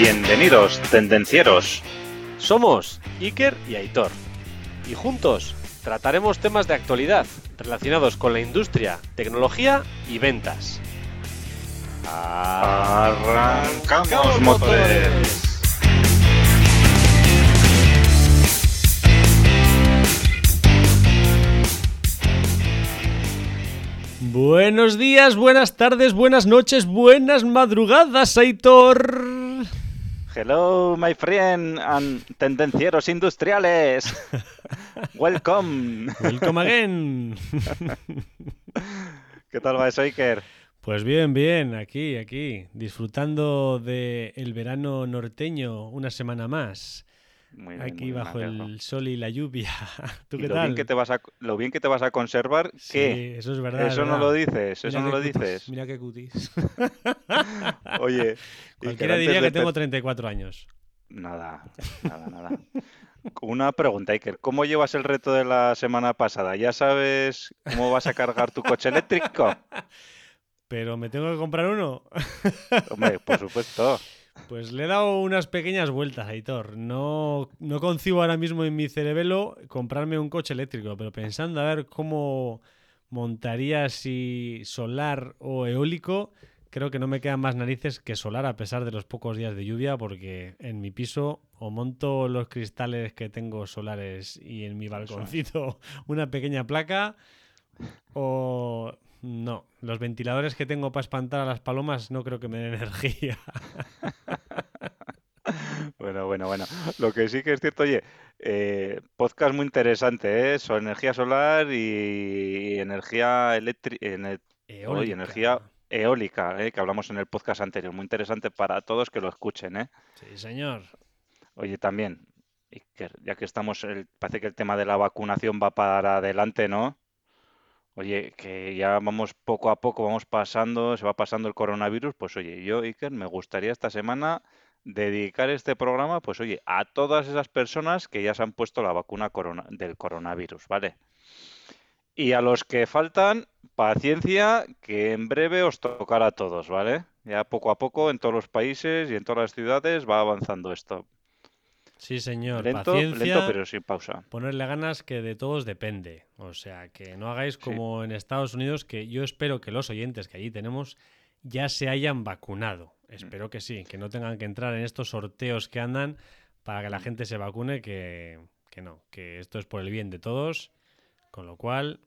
Bienvenidos, tendencieros. Somos Iker y Aitor. Y juntos trataremos temas de actualidad relacionados con la industria, tecnología y ventas. Arrancamos motores. Buenos días, buenas tardes, buenas noches, buenas madrugadas, Aitor. Hello, my friend and tendencieros industriales. Welcome. Welcome again. ¿Qué tal va eso, Iker? Pues bien, bien, aquí, aquí, disfrutando del el verano norteño una semana más. Muy bien, Aquí muy bajo el sol y la lluvia. ¿Tú qué lo tal? Bien que te vas a, lo bien que te vas a conservar, Sí, ¿qué? eso es verdad. es Eso no lo dices, eso Mira no qué lo cutis, dices. Mira qué cutis. Oye, Cualquiera diría que tengo empe- 34 años. Nada, nada, nada. Una pregunta, Iker. ¿Cómo llevas el reto de la semana pasada? ¿Ya sabes cómo vas a cargar tu coche eléctrico? Pero me tengo que comprar uno. Hombre, por supuesto. Pues le he dado unas pequeñas vueltas, Aitor. No, no concibo ahora mismo en mi cerebelo comprarme un coche eléctrico, pero pensando a ver cómo montaría si solar o eólico, creo que no me quedan más narices que solar a pesar de los pocos días de lluvia, porque en mi piso o monto los cristales que tengo solares y en mi balconcito una pequeña placa, o no, los ventiladores que tengo para espantar a las palomas no creo que me den energía. Bueno, bueno, bueno. Lo que sí que es cierto, oye, eh, podcast muy interesante, ¿eh? So- energía solar y energía eléctrica, Eólica. energía eólica, ¿eh? Que hablamos en el podcast anterior. Muy interesante para todos que lo escuchen, ¿eh? Sí, señor. Oye, también, ya que estamos, el- parece que el tema de la vacunación va para adelante, ¿no? Oye, que ya vamos poco a poco, vamos pasando, se va pasando el coronavirus, pues oye, yo, Iker, me gustaría esta semana dedicar este programa, pues oye, a todas esas personas que ya se han puesto la vacuna corona- del coronavirus, ¿vale? Y a los que faltan, paciencia, que en breve os tocará a todos, ¿vale? Ya poco a poco en todos los países y en todas las ciudades va avanzando esto. Sí, señor. Lento, Paciencia, lento, pero sin pausa. ponerle ganas que de todos depende. O sea, que no hagáis Sí. como en Estados Unidos, que yo espero que los oyentes que allí tenemos ya se hayan vacunado. Mm. Espero que sí, que no tengan que entrar en estos sorteos que andan para que la gente se vacune, que, que no, que esto es por el bien de todos. Con lo cual,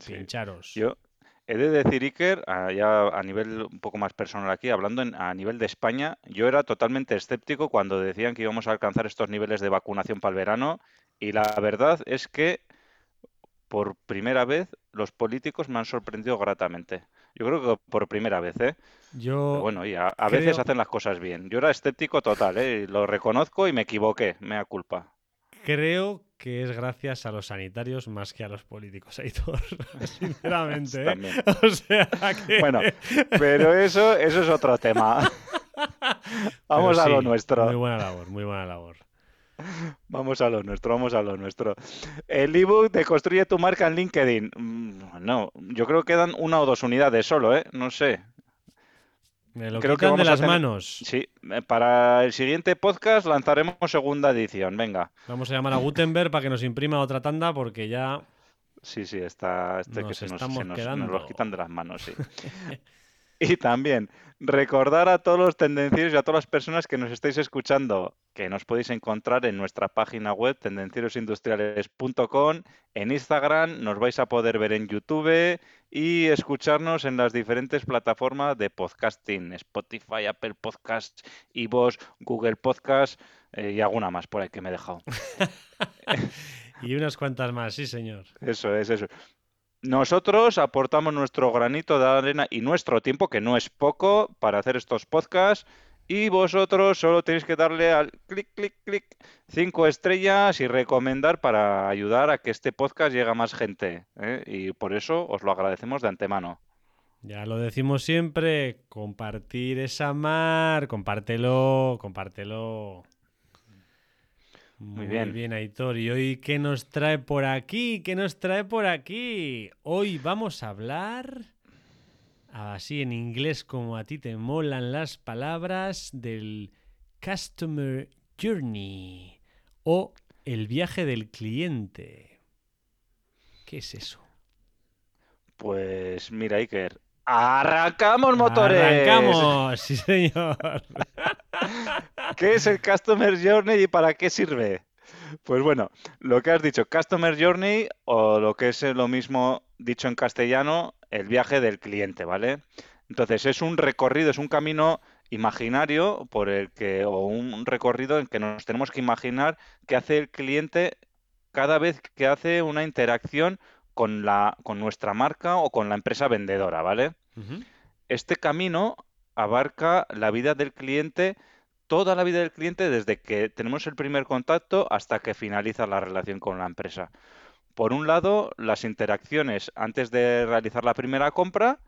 Sí. pincharos. Yo he de decir, Iker, ya a nivel un poco más personal aquí, hablando en- a nivel de España, yo era totalmente escéptico cuando decían que íbamos a alcanzar estos niveles de vacunación para el verano y la verdad es que por primera vez los políticos me han sorprendido gratamente. Yo creo que por primera vez, ¿eh? Yo Pero bueno, y a, a veces hacen las cosas bien. Yo era escéptico total, ¿eh? Lo reconozco y me equivoqué, mea culpa. Creo que es gracias a los sanitarios más que a los políticos, Aitor. Sinceramente, ¿eh? También. O sea que... Bueno, pero eso, eso es otro tema. Vamos a lo nuestro. Muy buena labor, muy buena labor. Vamos a lo nuestro, vamos a lo nuestro. El ebook de Construye tu marca en LinkedIn. Mm, No, yo creo que quedan una o dos unidades solo, ¿eh? No sé. Me lo Creo que quitan de vamos a las tener- manos. Sí, eh, para el siguiente podcast lanzaremos segunda edición. Venga. Vamos a llamar a Gutenberg para que nos imprima otra tanda porque ya... Sí, sí, está este que se nos, se nos- nos los quitan de las manos, sí. Y también recordar a todos los tendencieros y a todas las personas que nos estáis escuchando que nos podéis encontrar en nuestra página web tendencierosindustriales.com, en Instagram, nos vais a poder ver en YouTube y escucharnos en las diferentes plataformas de podcasting, Spotify, Apple Podcasts, iVoox, Google Podcasts eh, y alguna más por ahí que me he dejado. Y unas cuantas más, sí, señor. Eso es, eso. Nosotros aportamos nuestro granito de arena y nuestro tiempo, que no es poco, para hacer estos podcasts. Y vosotros solo tenéis que darle al clic, clic, clic, cinco estrellas y recomendar para ayudar a que este podcast llegue a más gente. ¿eh? Y por eso os lo agradecemos de antemano. Ya lo decimos siempre, compartir esa mar, compártelo, compártelo. Muy bien. bien, Aitor. ¿Y hoy qué nos trae por aquí? ¿Qué nos trae por aquí? Hoy vamos a hablar, así en inglés como a ti te molan las palabras, del Customer Journey o el viaje del cliente. ¿Qué es eso? Pues mira, Iker, ¡arrancamos motores! ¡Arrancamos! Sí, señor. ¿Qué es el Customer Journey y para qué sirve? Pues bueno, lo que has dicho, Customer Journey o lo que es lo mismo dicho en castellano, el viaje del cliente, ¿vale? Entonces es un recorrido, es un camino imaginario por el que, o un recorrido en que nos tenemos que imaginar que hace el cliente cada vez que hace una interacción con la, con nuestra marca o con la empresa vendedora, ¿vale? Este camino abarca la vida del cliente, toda la vida del cliente desde que tenemos el primer contacto hasta que finaliza la relación con la empresa. Por un lado, las interacciones antes de realizar la primera compra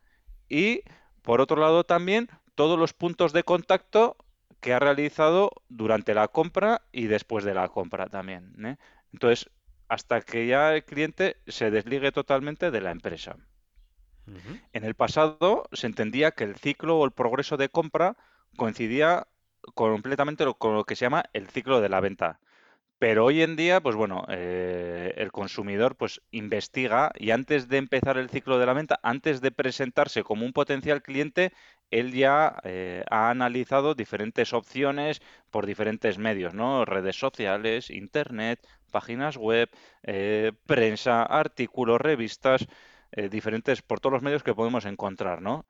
y por otro lado también todos los puntos de contacto que ha realizado durante la compra y después de la compra también. ¿eh? Entonces, hasta que ya el cliente se desligue totalmente de la empresa. En el pasado se entendía que el ciclo o el progreso de compra coincidía completamente con lo que se llama el ciclo de la venta. Pero hoy en día, pues bueno, eh, el consumidor pues investiga y antes de empezar el ciclo de la venta, antes de presentarse como un potencial cliente, él ya eh, ha analizado diferentes opciones por diferentes medios, ¿no? Redes sociales, internet, páginas web, eh, prensa, artículos, revistas, diferentes por todos los medios que podemos encontrar, ¿no?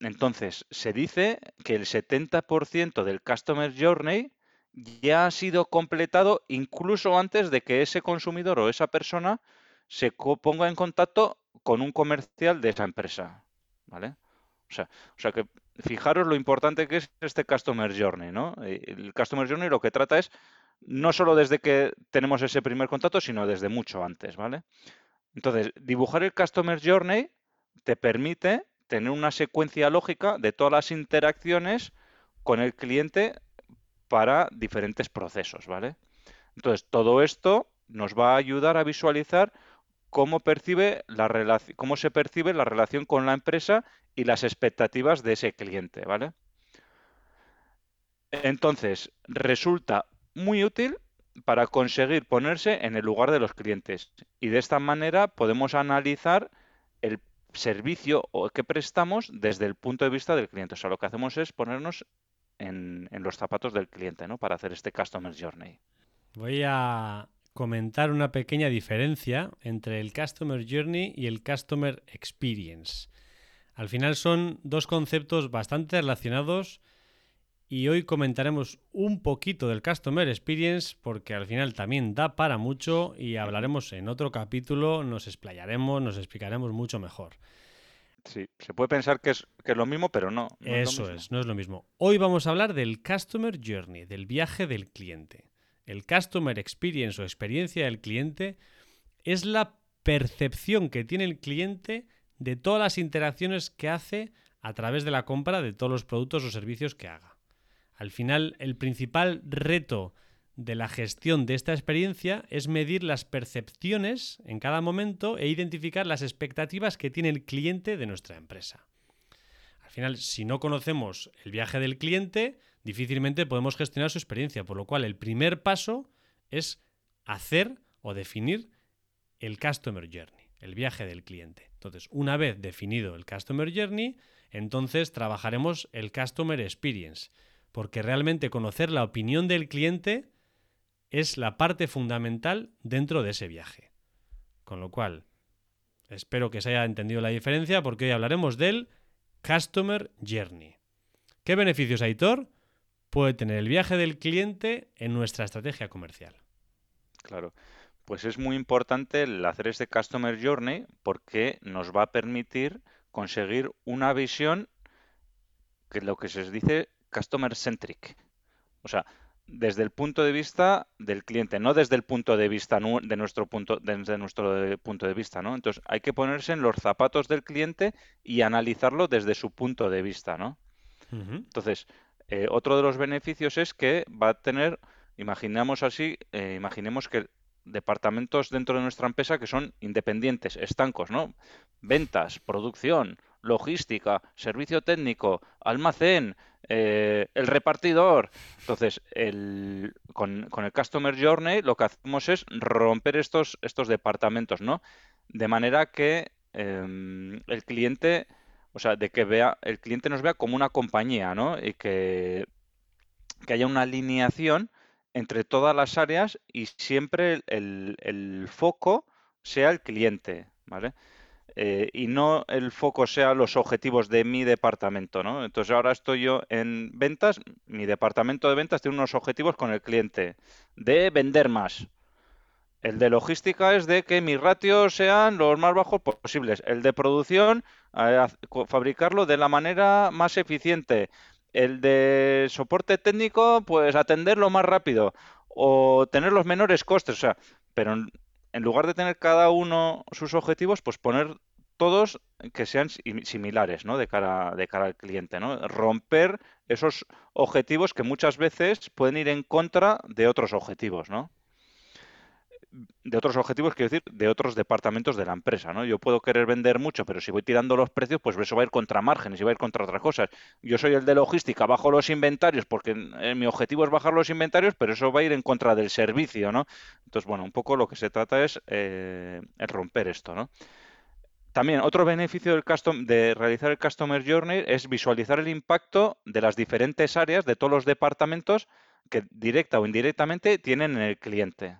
Entonces, se dice que el 70% del Customer Journey ya ha sido completado incluso antes de que ese consumidor o esa persona se ponga en contacto con un comercial de esa empresa. ¿Vale? O sea, o sea que fijaros lo importante que es este Customer Journey, ¿no? Eh, el Customer Journey lo que trata es no solo desde que tenemos ese primer contacto, sino desde mucho antes, ¿vale? Entonces, dibujar el Customer Journey te permite tener una secuencia lógica de todas las interacciones con el cliente para diferentes procesos, ¿vale? Entonces, todo esto nos va a ayudar a visualizar cómo, percibe la cómo se percibe la relación con la empresa y las expectativas de ese cliente, ¿vale? Entonces, resulta muy útil para conseguir ponerse en el lugar de los clientes y de esta manera podemos analizar servicio que prestamos desde el punto de vista del cliente. O sea, lo que hacemos es ponernos en, los zapatos del cliente, ¿no? Para hacer este Customer Journey. Voy a comentar una pequeña diferencia entre el Customer Journey y el Customer Experience. Al final son dos conceptos bastante relacionados y hoy comentaremos un poquito del Customer Experience porque al final también da para mucho y hablaremos en otro capítulo, nos explayaremos, nos explicaremos mucho mejor. Sí, se puede pensar que es, lo mismo, pero no. Eso es, no es lo mismo. Hoy vamos a hablar del Customer Journey, del viaje del cliente. El Customer Experience o experiencia del cliente es la percepción que tiene el cliente de todas las interacciones que hace a través de la compra de todos los productos o servicios que haga. Al final, el principal reto de la gestión de esta experiencia es medir las percepciones en cada momento e identificar las expectativas que tiene el cliente de nuestra empresa. Al final, si no conocemos el viaje del cliente, difícilmente podemos gestionar su experiencia, por lo cual el primer paso es hacer o definir el Customer Journey, el viaje del cliente. Entonces, una vez definido el Customer Journey, entonces trabajaremos el Customer Experience, porque realmente conocer la opinión del cliente es la parte fundamental dentro de ese viaje. Con lo cual, espero que se haya entendido la diferencia porque hoy hablaremos del Customer Journey. ¿Qué beneficios, Aitor, puede tener el viaje del cliente en nuestra estrategia comercial? Claro, pues es muy importante el hacer este Customer Journey porque nos va a permitir conseguir una visión que lo que se dice Customer Centric. O sea, desde el punto de vista del cliente, no desde el punto de vista de nuestro punto, desde nuestro punto de vista, ¿no? Entonces hay que ponerse en los zapatos del cliente y analizarlo desde su punto de vista, ¿no? Entonces, eh, otro de los beneficios es que va a tener, imaginamos así, eh, imaginemos que departamentos dentro de nuestra empresa que son independientes, estancos, ¿no? Ventas, producción, logística, servicio técnico, almacén, eh, el repartidor. Entonces, el, con, el Customer Journey lo que hacemos es romper estos, estos departamentos, ¿no? De manera que eh, el cliente, o sea, de que vea, el cliente nos vea como una compañía, ¿no? Y que, que haya una alineación entre todas las áreas y siempre el, el foco sea el cliente, ¿vale? Eh, y no el foco sea los objetivos de mi departamento, ¿no? Entonces ahora estoy yo en ventas, mi departamento de ventas tiene unos objetivos con el cliente de vender más. El de logística es de que mis ratios sean los más bajos posibles. El de producción, eh, fabricarlo de la manera más eficiente. El de soporte técnico, pues atenderlo más rápido o tener los menores costes. O sea, pero en lugar de tener cada uno sus objetivos, pues poner todos que sean similares, ¿no? De cara, de cara al cliente, ¿no? Romper esos objetivos que muchas veces pueden ir en contra de otros objetivos, ¿no? De otros objetivos, quiero decir, de otros departamentos de la empresa, ¿no? Yo puedo querer vender mucho, pero si voy tirando los precios, pues eso va a ir contra márgenes y va a ir contra otras cosas. Yo soy el de logística, bajo los inventarios, porque eh, mi objetivo es bajar los inventarios, pero eso va a ir en contra del servicio, ¿no? Entonces, bueno, un poco lo que se trata es eh, romper esto, ¿no? También otro beneficio del custom, de realizar el Customer Journey es visualizar el impacto de las diferentes áreas de todos los departamentos que directa o indirectamente tienen en el cliente.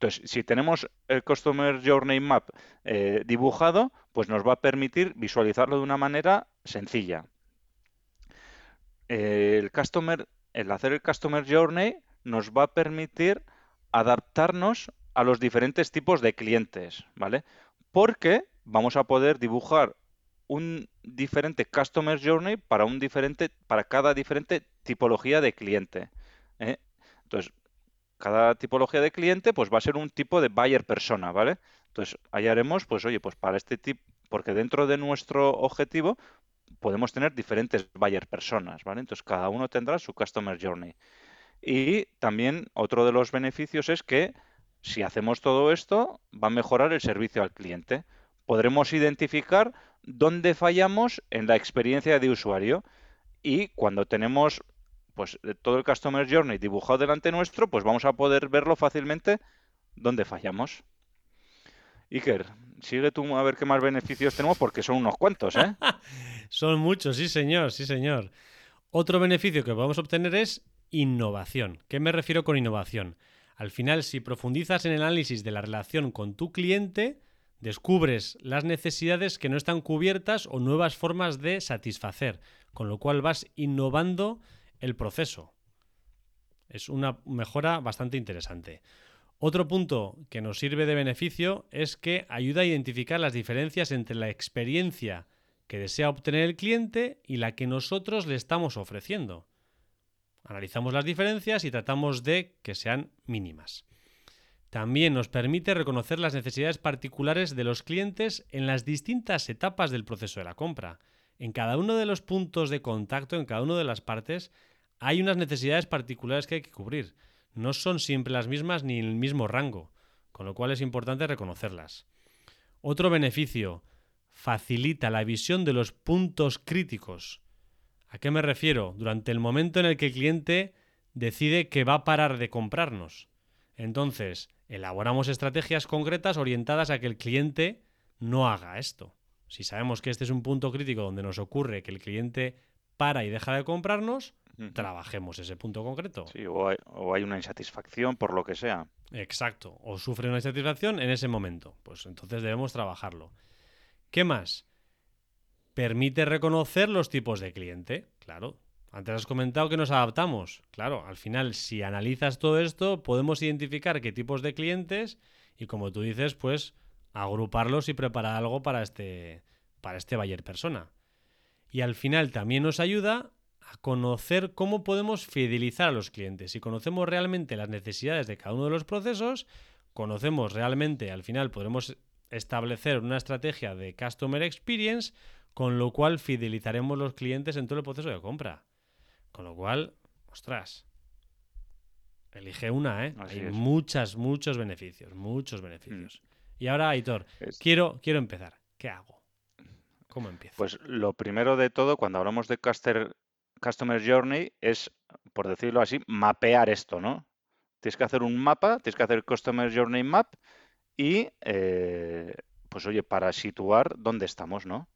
Entonces, si tenemos el Customer Journey Map eh, dibujado, pues nos va a permitir visualizarlo de una manera sencilla. el, hacer el Customer Journey nos va a permitir adaptarnos a los diferentes tipos de clientes, ¿vale? Porque vamos a poder dibujar un diferente Customer Journey para un diferente, para cada diferente tipología de cliente. ¿eh? Entonces, cada tipología de cliente pues va a ser un tipo de buyer persona, ¿vale? Entonces, ahí haremos, pues oye, pues para este tipo, porque dentro de nuestro objetivo podemos tener diferentes buyer personas, ¿vale? Entonces, cada uno tendrá su customer journey. Y también otro de los beneficios es que si hacemos todo esto, va a mejorar el servicio al cliente. Podremos identificar dónde fallamos en la experiencia de usuario y cuando tenemos pues todo el Customer Journey dibujado delante nuestro, pues vamos a poder verlo fácilmente dónde fallamos. Iker, sigue tú a ver qué más beneficios tenemos porque son unos cuantos, ¿eh? son muchos, sí señor, sí señor. Otro beneficio que podemos obtener es innovación. ¿Qué me refiero con innovación? Al final, si profundizas en el análisis de la relación con tu cliente, descubres las necesidades que no están cubiertas o nuevas formas de satisfacer, con lo cual vas innovando el proceso. Es una mejora bastante interesante. Otro punto que nos sirve de beneficio es que ayuda a identificar las diferencias entre la experiencia que desea obtener el cliente y la que nosotros le estamos ofreciendo. Analizamos las diferencias y tratamos de que sean mínimas. También nos permite reconocer las necesidades particulares de los clientes en las distintas etapas del proceso de la compra. En cada uno de los puntos de contacto, en cada una de las partes, hay unas necesidades particulares que hay que cubrir. No son siempre las mismas ni en el mismo rango, con lo cual es importante reconocerlas. Otro beneficio, facilita la visión de los puntos críticos. ¿A qué me refiero? Durante el momento en el que el cliente decide que va a parar de comprarnos. Entonces, elaboramos estrategias concretas orientadas a que el cliente no haga esto. Si sabemos que este es un punto crítico donde nos ocurre que el cliente para y deja de comprarnos, trabajemos ese punto concreto. Sí, o hay, una insatisfacción por lo que sea. Exacto, o sufre una insatisfacción en ese momento. Pues entonces debemos trabajarlo. ¿Qué más? Permite reconocer los tipos de cliente. Claro, antes has comentado que nos adaptamos. Claro, al final, si analizas todo esto, podemos identificar qué tipos de clientes y, como tú dices, pues agruparlos y preparar algo para este, para este buyer persona. Y al final también nos ayuda a conocer cómo podemos fidelizar a los clientes. Si conocemos realmente las necesidades de cada uno de los procesos, conocemos realmente, al final podremos establecer una estrategia de Customer Experience, con lo cual fidelizaremos los clientes en todo el proceso de compra. Con lo cual, ostras, elige una, ¿eh? Hay muchas, muchos beneficios, muchos beneficios. Mm. Y ahora, Aitor, quiero, quiero empezar. ¿Qué hago? ¿Cómo empiezo? Pues lo primero de todo, cuando hablamos de Customer, Customer Journey, es, por decirlo así, mapear esto, ¿no? Tienes que hacer un mapa, tienes que hacer Customer Journey Map y, eh, pues oye, para situar dónde estamos, ¿no?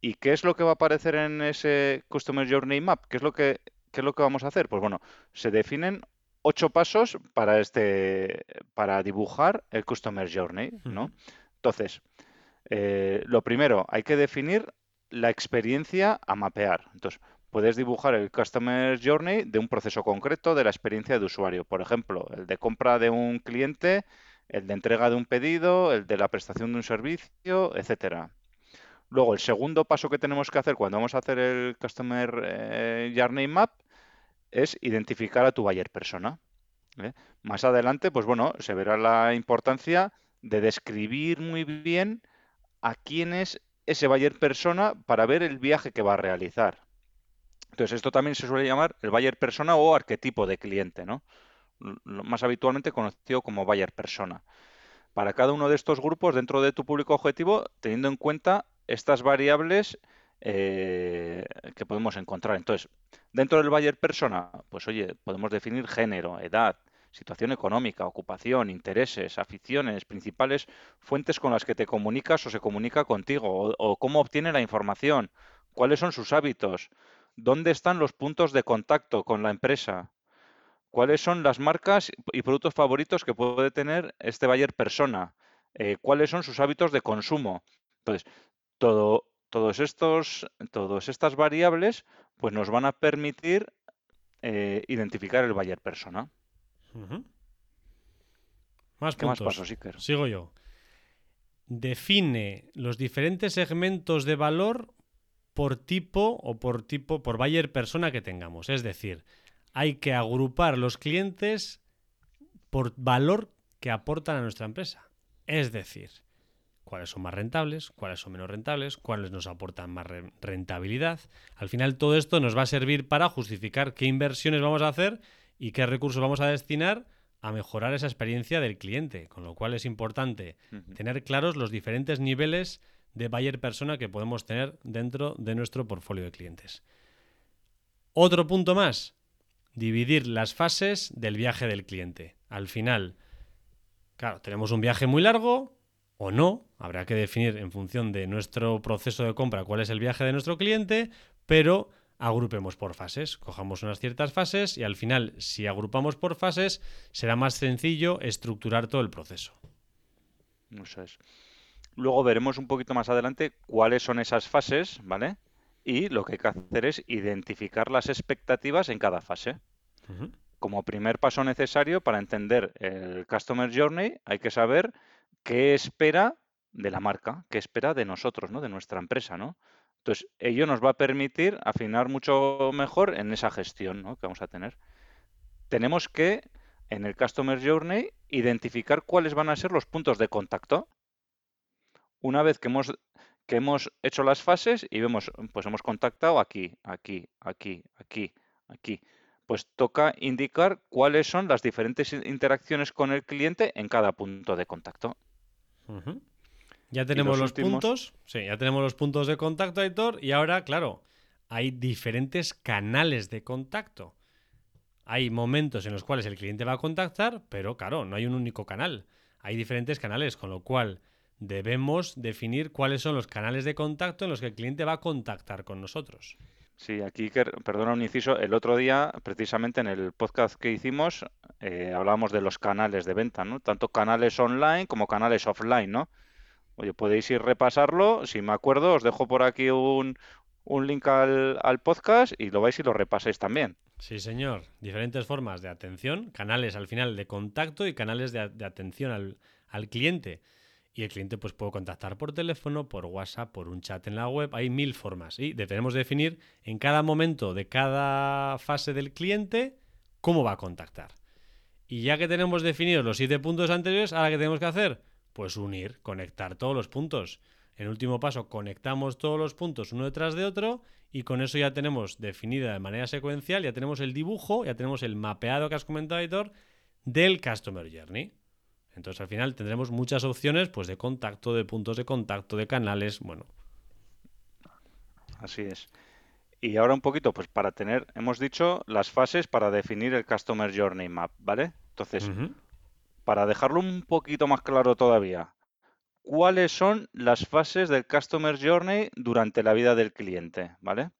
¿Y qué es lo que va a aparecer en ese Customer Journey Map? ¿Qué es lo que, qué es lo que vamos a hacer? Pues bueno, se definen ocho pasos para este, para dibujar el Customer Journey, ¿no? Entonces, eh, lo primero, hay que definir la experiencia a mapear. Entonces, puedes dibujar el Customer Journey de un proceso concreto de la experiencia de usuario. Por ejemplo, el de compra de un cliente, el de entrega de un pedido, el de la prestación de un servicio, etcétera. Luego, el segundo paso que tenemos que hacer cuando vamos a hacer el Customer eh, Journey Map es identificar a tu buyer persona. ¿eh? Más adelante, pues bueno, se verá la importancia de describir muy bien a quién es ese buyer persona para ver el viaje que va a realizar. Entonces, esto también se suele llamar el buyer persona o arquetipo de cliente, ¿no? Más habitualmente conocido como buyer persona. Para cada uno de estos grupos dentro de tu público objetivo, teniendo en cuenta estas variables eh, que podemos encontrar. Entonces, dentro del buyer persona, pues oye, podemos definir género, edad, situación económica, ocupación, intereses, aficiones, principales fuentes con las que te comunicas o se comunica contigo, o, o cómo obtiene la información, cuáles son sus hábitos, dónde están los puntos de contacto con la empresa, cuáles son las marcas y productos favoritos que puede tener este buyer persona, eh, cuáles son sus hábitos de consumo. Entonces, todo, todos estos, todas estas variables pues nos van a permitir eh, identificar el buyer persona. Más ¿Qué más puntos. pasos, Iker? Sigo yo. Define los diferentes segmentos de valor por tipo o por tipo, por buyer persona que tengamos. Es decir, hay que agrupar los clientes por valor que aportan a nuestra empresa. Es decir, cuáles son más rentables, cuáles son menos rentables, cuáles nos aportan más re- rentabilidad. Al final todo esto nos va a servir para justificar qué inversiones vamos a hacer y qué recursos vamos a destinar a mejorar esa experiencia del cliente, con lo cual es importante tener claros los diferentes niveles de buyer persona que podemos tener dentro de nuestro portfolio de clientes. Otro punto más, dividir las fases del viaje del cliente. Al final, claro, tenemos un viaje muy largo o no, habrá que definir en función de nuestro proceso de compra cuál es el viaje de nuestro cliente, pero agrupemos por fases, cojamos unas ciertas fases y al final, si agrupamos por fases, será más sencillo estructurar todo el proceso. Eso es. Luego veremos un poquito más adelante cuáles son esas fases, ¿vale? Y lo que hay que hacer es identificar las expectativas en cada fase. Como primer paso necesario para entender el Customer Journey, hay que saber qué espera de la marca, qué espera de nosotros, ¿no? De nuestra empresa, ¿no? Entonces, ello nos va a permitir afinar mucho mejor en esa gestión, ¿no? que vamos a tener. Tenemos que, en el Customer Journey, identificar cuáles van a ser los puntos de contacto. Una vez que hemos, que hemos hecho las fases y vemos, pues hemos contactado aquí, aquí, aquí, aquí, aquí, pues toca indicar cuáles son las diferentes in- interacciones con el cliente en cada punto de contacto. Ya tenemos los los, últimos- puntos. Sí, ya tenemos los puntos de contacto, Aitor. Y ahora, claro, hay diferentes canales de contacto. Hay momentos en los cuales el cliente va a contactar, pero claro, no hay un único canal. Hay diferentes canales, con lo cual debemos definir cuáles son los canales de contacto en los que el cliente va a contactar con nosotros. Sí, aquí, perdona un inciso, el otro día, precisamente en el podcast que hicimos, eh, hablábamos de los canales de venta, ¿no? Tanto canales online como canales offline, ¿no? Oye, podéis ir repasarlo, si me acuerdo, os dejo por aquí un, un link al, al podcast y lo vais y lo repasáis también. Sí, señor. Diferentes formas de atención, canales al final de contacto y canales de, de atención al, al cliente. Y el cliente pues puede contactar por teléfono, por WhatsApp, por un chat en la web. Hay mil formas. Y debemos definir en cada momento de cada fase del cliente cómo va a contactar. Y ya que tenemos definidos los siete puntos anteriores, ¿ahora qué tenemos que hacer? Pues unir, conectar todos los puntos. En último paso, conectamos todos los puntos uno detrás de otro y con eso ya tenemos definida de manera secuencial, ya tenemos el dibujo, ya tenemos el mapeado que has comentado, Editor, del Customer Journey. Entonces al final tendremos muchas opciones pues, de contacto, de puntos de contacto, de canales, bueno. Así es. Y ahora un poquito, pues para tener, hemos dicho las fases para definir el Customer Journey Map, ¿vale? Entonces, para dejarlo un poquito más claro todavía, ¿cuáles son las fases del Customer Journey durante la vida del cliente, ¿vale?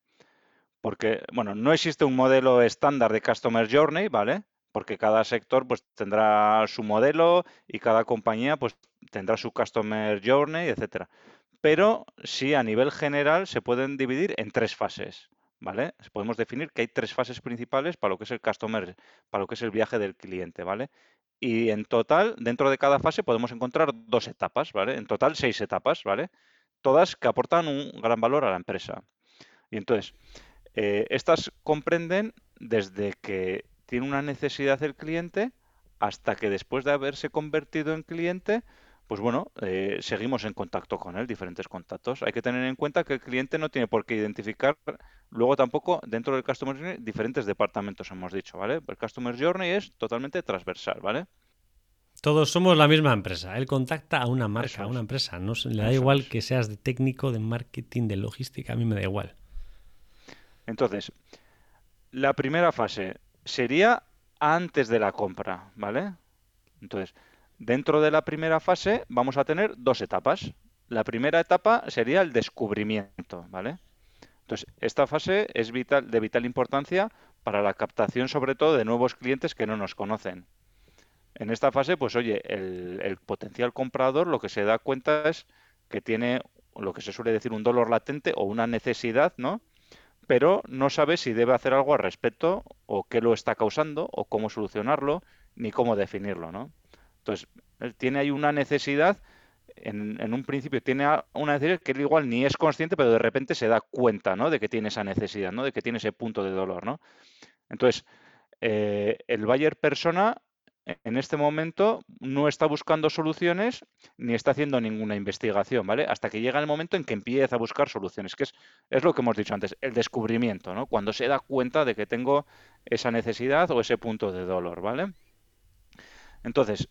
Porque, bueno, no existe un modelo estándar de Customer Journey, ¿vale? Porque cada sector pues tendrá su modelo y cada compañía pues tendrá su Customer Journey, etcétera. Pero sí, a nivel general se pueden dividir en tres fases, ¿vale? Podemos definir que hay tres fases principales para lo que es el Customer, para lo que es el viaje del cliente, ¿vale? Y en total, dentro de cada fase podemos encontrar dos etapas, ¿vale? En total, seis etapas, ¿vale? Todas que aportan un gran valor a la empresa. Y entonces, eh, estas comprenden desde que tiene una necesidad el cliente hasta que después de haberse convertido en cliente, pues bueno, eh, seguimos en contacto con él, diferentes contactos. Hay que tener en cuenta que el cliente no tiene por qué identificar luego tampoco dentro del Customer Journey diferentes departamentos, hemos dicho, ¿vale? El Customer Journey es totalmente transversal, ¿vale? Todos somos la misma empresa. Él contacta a una marca, Eso a una empresa. No le da Eso igual es. que seas de técnico, de marketing, de logística. A mí me da igual. Entonces, la primera fase sería antes de la compra, ¿vale? Entonces, dentro de la primera fase vamos a tener dos etapas. La primera etapa sería el descubrimiento, ¿vale? Entonces, esta fase es vital, de vital importancia para la captación, sobre todo, de nuevos clientes que no nos conocen. En esta fase, pues oye, el, el potencial comprador lo que se da cuenta es que tiene lo que se suele decir un dolor latente o una necesidad, ¿no? Pero no sabe si debe hacer algo al respecto o qué lo está causando o cómo solucionarlo ni cómo definirlo, ¿no? Entonces, tiene ahí una necesidad, en, un principio tiene una necesidad que él igual ni es consciente, pero de repente se da cuenta, ¿no? De que tiene esa necesidad, ¿no? De que tiene ese punto de dolor, ¿no? Entonces, eh, el buyer persona en este momento no está buscando soluciones ni está haciendo ninguna investigación, ¿vale? Hasta que llega el momento en que empieza a buscar soluciones, que es, es lo que hemos dicho antes, el descubrimiento, ¿no? Cuando se da cuenta de que tengo esa necesidad o ese punto de dolor, ¿vale? Entonces,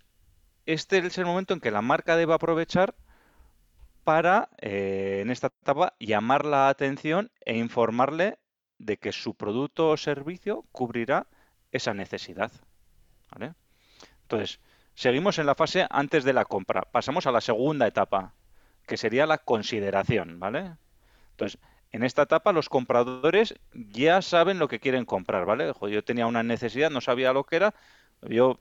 este es el momento en que la marca debe aprovechar para, eh, en esta etapa, llamar la atención e informarle de que su producto o servicio cubrirá esa necesidad, ¿vale? Entonces, seguimos en la fase antes de la compra. Pasamos a la segunda etapa, que sería la consideración, ¿vale? Entonces, en esta etapa los compradores ya saben lo que quieren comprar, ¿vale? Yo tenía una necesidad, no sabía lo que era. Yo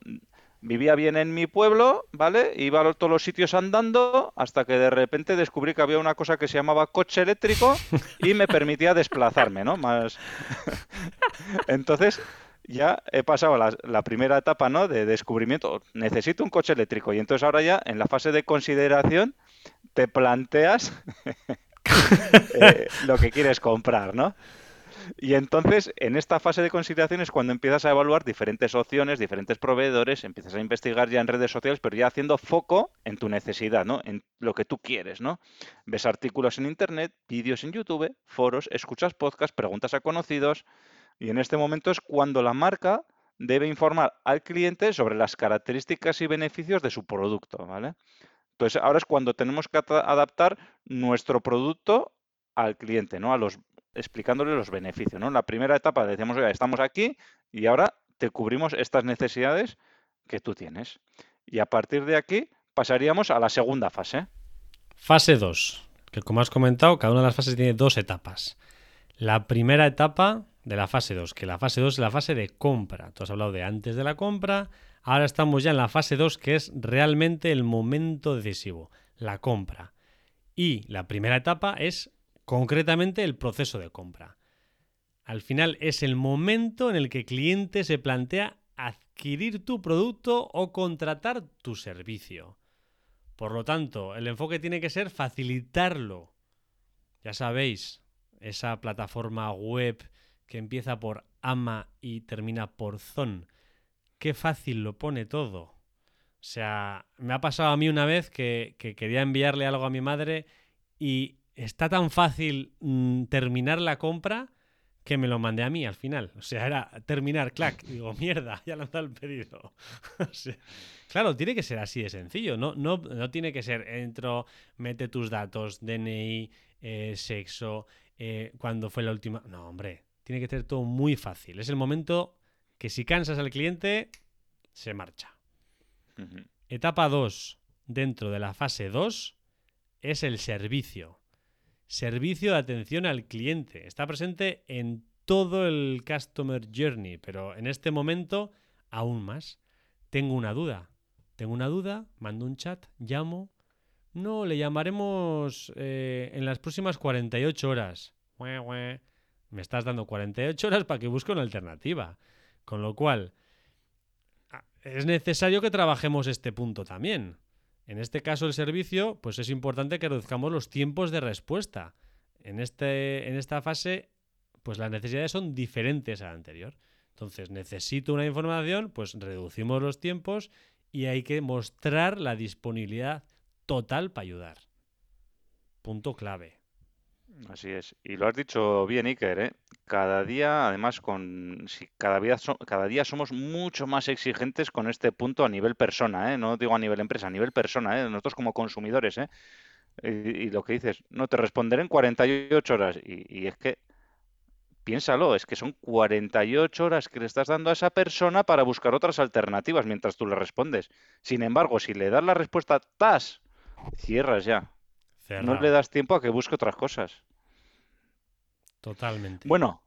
vivía bien en mi pueblo, ¿vale? Iba a todos los sitios andando hasta que de repente descubrí que había una cosa que se llamaba coche eléctrico y me permitía desplazarme, ¿no? Más. Entonces, ya he pasado la, la primera etapa, ¿no? De descubrimiento. Necesito un coche eléctrico. Y entonces ahora ya en la fase de consideración te planteas eh, lo que quieres comprar, ¿no? Y entonces, en esta fase de consideración es cuando empiezas a evaluar diferentes opciones, diferentes proveedores, empiezas a investigar ya en redes sociales, pero ya haciendo foco en tu necesidad, ¿no? En lo que tú quieres, ¿no? Ves artículos en internet, vídeos en YouTube, foros, escuchas podcasts, preguntas a conocidos, y en este momento es cuando la marca debe informar al cliente sobre las características y beneficios de su producto, ¿vale? Entonces, ahora es cuando tenemos que adaptar nuestro producto al cliente, ¿no? A los, explicándole los beneficios. En la primera etapa decíamos, oiga, estamos aquí y ahora te cubrimos estas necesidades que tú tienes. Y a partir de aquí pasaríamos a la segunda fase. Fase 2, que como has comentado, cada una de las fases tiene dos etapas. La primera etapa de la fase 2, que la fase 2 es la fase de compra. Tú has hablado de antes de la compra, ahora estamos ya en la fase 2, que es realmente el momento decisivo, la compra. Y la primera etapa es concretamente el proceso de compra. Al final es el momento en el que el cliente se plantea adquirir tu producto o contratar tu servicio. Por lo tanto, el enfoque tiene que ser facilitarlo. Ya sabéis, esa plataforma web que empieza por ama y termina por zon. Qué fácil lo pone todo. O sea, me ha pasado a mí una vez que, que quería enviarle algo a mi madre y está tan fácil mm, terminar la compra que me lo mandé a mí al final. O sea, era terminar, clac. Digo, mierda, ya lanzado el pedido. Claro, tiene que ser así de sencillo. No, no, no tiene que ser, entro, mete tus datos, DNI, eh, sexo, eh, cuando fue la última. No, hombre, tiene que ser todo muy fácil. Es el momento que si cansas al cliente, se marcha. Etapa 2, dentro de la fase 2, es el servicio. Servicio de atención al cliente. Está presente en todo el Customer Journey, pero en este momento aún más. Tengo una duda. Tengo una duda, mando un chat, llamo. No, le llamaremos eh, en las próximas 48 horas. Me estás dando 48 horas para que busque una alternativa. Con lo cual, es necesario que trabajemos este punto también. En este caso, el servicio, pues es importante que reduzcamos los tiempos de respuesta. En, este, en esta fase, pues las necesidades son diferentes a la anterior. Entonces, necesito una información, pues reducimos los tiempos y hay que mostrar la disponibilidad total para ayudar. Punto clave. Así es. Y lo has dicho bien, Iker, ¿eh? Cada día, además, con si cada día, so- cada día somos mucho más exigentes con este punto a nivel persona, ¿eh? No digo a nivel empresa, a nivel persona, ¿eh? Nosotros como consumidores, ¿eh? Y, y lo que dices, no te responderé en 48 horas. Y, y es que, piénsalo, es que son 48 horas que le estás dando a esa persona para buscar otras alternativas mientras tú le respondes. Sin embargo, si le das la respuesta, ¡tas! Cierras ya. No le das tiempo a que busque otras cosas. Totalmente. Bueno,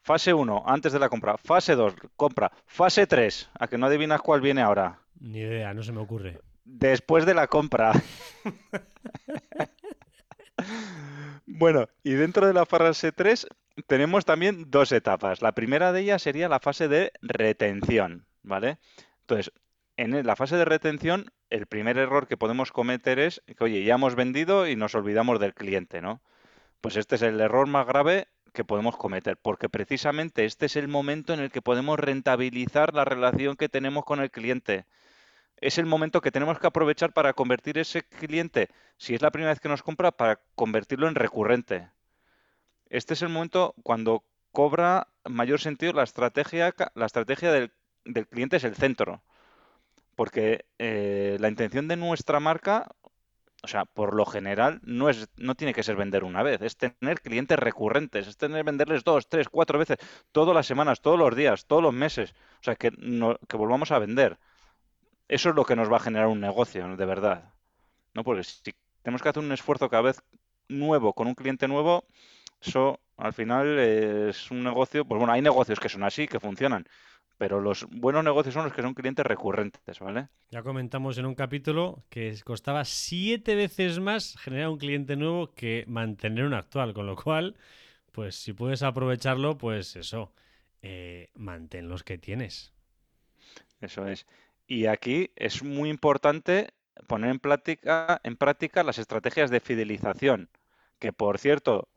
fase 1, antes de la compra. Fase 2, compra. Fase 3, a que no adivinas cuál viene ahora. Ni idea, no se me ocurre. Después de la compra. Bueno, y dentro de la fase 3 tenemos también dos etapas. La primera de ellas sería la fase de retención, ¿vale? Entonces, en la fase de retención, el primer error que podemos cometer es que, oye, ya hemos vendido y nos olvidamos del cliente, ¿no? Pues este es el error más grave que podemos cometer, porque precisamente este es el momento en el que podemos rentabilizar la relación que tenemos con el cliente. Es el momento que tenemos que aprovechar para convertir ese cliente, si es la primera vez que nos compra, para convertirlo en recurrente. Este es el momento cuando cobra mayor sentido la estrategia, la estrategia del, del cliente es el centro. Porque eh, la intención de nuestra marca, o sea, por lo general, no es, no tiene que ser vender una vez, es tener clientes recurrentes, es tener venderles dos, tres, cuatro veces, todas las semanas, todos los días, todos los meses. O sea, que, no- que volvamos a vender. Eso es lo que nos va a generar un negocio, de verdad. ¿No? Porque si tenemos que hacer un esfuerzo cada vez nuevo con un cliente nuevo, eso al final es un negocio, pues bueno, hay negocios que son así, que funcionan, pero los buenos negocios son los que son clientes recurrentes, ¿vale? Ya comentamos en un capítulo que costaba siete veces más generar un cliente nuevo que mantener un actual, con lo cual, pues si puedes aprovecharlo, pues eso, eh, mantén los que tienes. Eso es. Y aquí es muy importante poner en práctica, en práctica las estrategias de fidelización, que por cierto,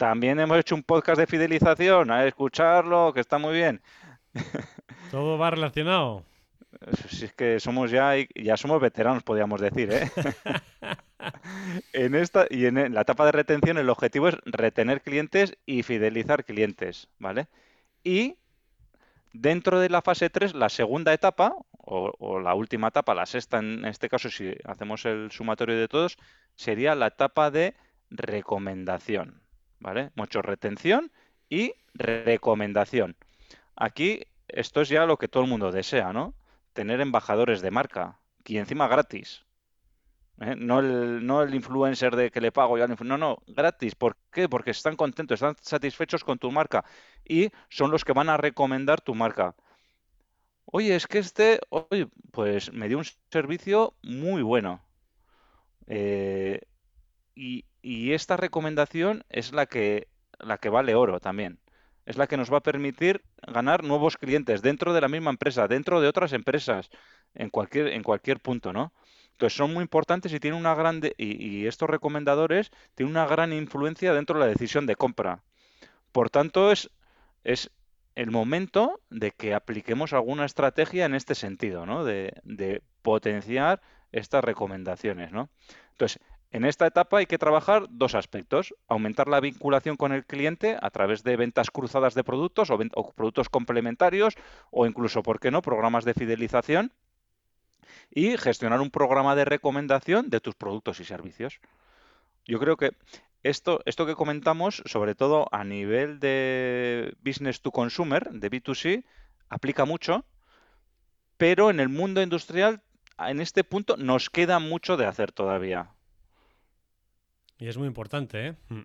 también hemos hecho un podcast de fidelización, a escucharlo, que está muy bien. Todo va relacionado. Si es que somos ya, ya somos veteranos, podríamos decir, ¿eh? En esta y en la etapa de retención el objetivo es retener clientes y fidelizar clientes, ¿vale? Y dentro de la fase 3, la segunda etapa, o, o la última etapa, la sexta en este caso, si hacemos el sumatorio de todos, sería la etapa de recomendación, ¿vale? Mucho retención y recomendación. Aquí esto es ya lo que todo el mundo desea, ¿no? Tener embajadores de marca y encima gratis. ¿eh? No el, no el influencer de que le pago yo al No, no, gratis. ¿Por qué? Porque están contentos, están satisfechos con tu marca y son los que van a recomendar tu marca. Oye, es que este, oye, pues me dio un servicio muy bueno. Eh, y, y esta recomendación es la que, la que vale oro también. Es la que nos va a permitir ganar nuevos clientes dentro de la misma empresa, dentro de otras empresas, en cualquier, en cualquier punto, ¿no? Entonces son muy importantes y tienen una grande, y, estos recomendadores tienen una gran influencia dentro de la decisión de compra. Por tanto, es, es el momento de que apliquemos alguna estrategia en este sentido, ¿no? De, de potenciar estas recomendaciones, ¿no? Entonces, En esta etapa hay que trabajar dos aspectos. Aumentar la vinculación con el cliente a través de ventas cruzadas de productos o, productos complementarios o incluso, ¿por qué no?, programas de fidelización y gestionar un programa de recomendación de tus productos y servicios. Yo creo que esto, esto que comentamos, sobre todo a nivel de business to consumer, de B2C, aplica mucho, pero en el mundo industrial, en este punto, nos queda mucho de hacer todavía. Y es muy importante, ¿eh? Mm.